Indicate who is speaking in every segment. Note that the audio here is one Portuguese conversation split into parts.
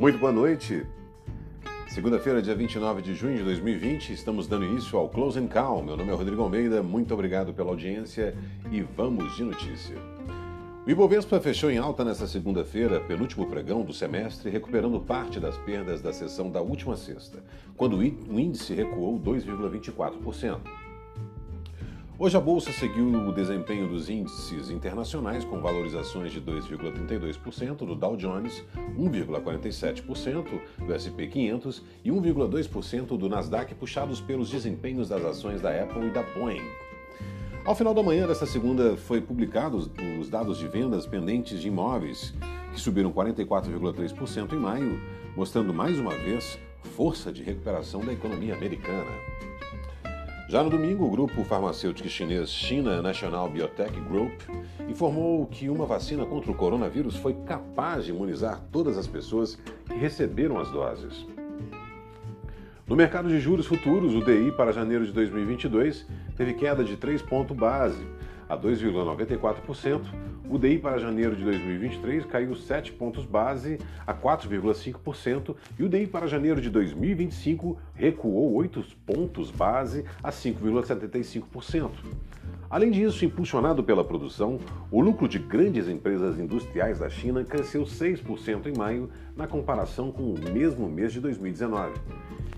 Speaker 1: Muito boa noite. Segunda-feira, dia 29 de junho de 2020, estamos dando início ao Close and Call. Meu nome é Rodrigo Almeida, muito obrigado pela audiência e vamos de notícia. O Ibovespa fechou em alta nesta segunda-feira, penúltimo pregão do semestre, recuperando parte das perdas da sessão da última sexta, quando o índice recuou 2,24%. Hoje a bolsa seguiu o desempenho dos índices internacionais com valorizações de 2,32% do Dow Jones, 1,47% do S&P 500 e 1,2% do Nasdaq, puxados pelos desempenhos das ações da Apple e da Boeing. Ao final da manhã desta segunda foi publicados os dados de vendas pendentes de imóveis, que subiram 44,3% em maio, mostrando mais uma vez força de recuperação da economia americana. Já no domingo, o grupo farmacêutico chinês China National Biotech Group informou que uma vacina contra o coronavírus foi capaz de imunizar todas as pessoas que receberam as doses. No mercado de juros futuros, o DI para janeiro de 2022 teve queda de 3 pontos base, a 2,94%, o DI para janeiro de 2023 caiu 7 pontos base a 4,5% e o DI para janeiro de 2025 recuou 8 pontos base a 5,75%. Além disso, impulsionado pela produção, o lucro de grandes empresas industriais da China cresceu 6% em maio na comparação com o mesmo mês de 2019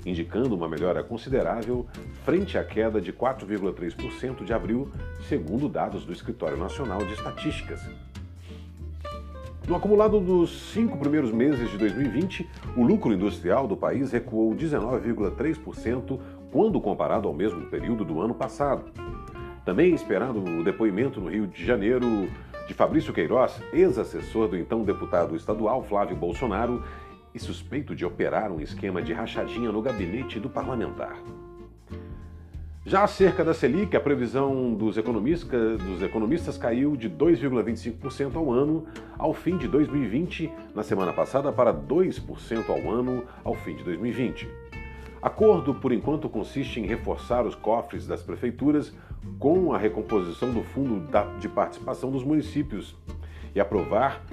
Speaker 1: indicando uma melhora considerável frente à queda de 4,3% de abril, segundo dados do Escritório Nacional de Estatísticas. No acumulado dos cinco primeiros meses de 2020, o lucro industrial do país recuou 19,3% quando comparado ao mesmo período do ano passado. Também esperado o depoimento no Rio de Janeiro de Fabrício Queiroz, ex-assessor do então deputado estadual Flávio Bolsonaro, e suspeito de operar um esquema de rachadinha no gabinete do parlamentar. Já acerca da Selic, a previsão dos economistas, dos economistas caiu de 2,25% ao ano ao fim de 2020, na semana passada, para 2% ao ano ao fim de 2020. Acordo, por enquanto, consiste em reforçar os cofres das prefeituras com a recomposição do fundo de participação dos municípios e aprovar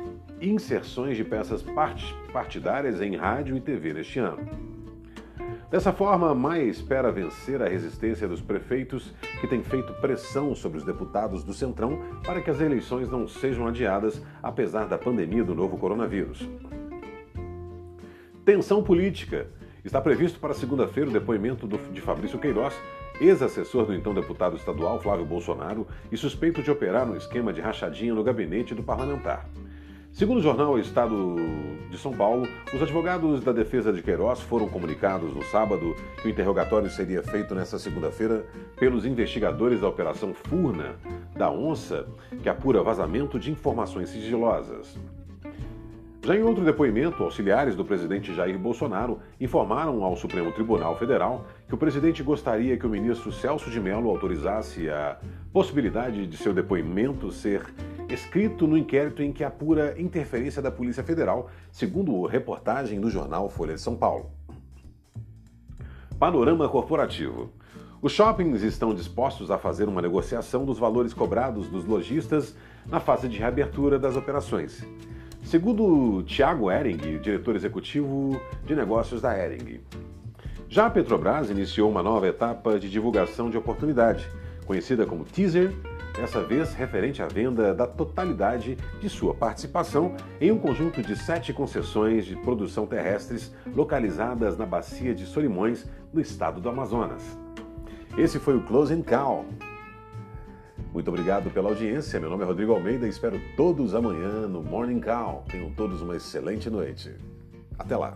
Speaker 1: inserções de peças partidárias em rádio e TV neste ano. Dessa forma, Maia espera vencer a resistência dos prefeitos que têm feito pressão sobre os deputados do Centrão para que as eleições não sejam adiadas, apesar da pandemia do novo coronavírus. Tensão política. Está previsto para segunda-feira o depoimento de Fabrício Queiroz, ex-assessor do então deputado estadual Flávio Bolsonaro e suspeito de operar um esquema de rachadinha no gabinete do parlamentar. Segundo o jornal Estado de São Paulo, os advogados da defesa de Queiroz foram comunicados no sábado que o interrogatório seria feito nesta segunda-feira pelos investigadores da Operação Furna, da Onça, que apura vazamento de informações sigilosas. Já em outro depoimento, auxiliares do presidente Jair Bolsonaro informaram ao Supremo Tribunal Federal que o presidente gostaria que o ministro Celso de Mello autorizasse a possibilidade de seu depoimento ser escrito no inquérito em que apura interferência da Polícia Federal, segundo reportagem do jornal Folha de São Paulo. Panorama corporativo. Os shoppings estão dispostos a fazer uma negociação dos valores cobrados dos lojistas na fase de reabertura das operações. Segundo Tiago Ering, diretor executivo de negócios da Ering. Já a Petrobras iniciou uma nova etapa de divulgação de oportunidade, conhecida como teaser, dessa vez referente à venda da totalidade de sua participação em um conjunto de sete concessões de produção terrestres localizadas na bacia de Solimões, no estado do Amazonas. Esse foi o Closing Call. Muito obrigado pela audiência. Meu nome é Rodrigo Almeida e espero todos amanhã no Morning Call. Tenham todos uma excelente noite. Até lá.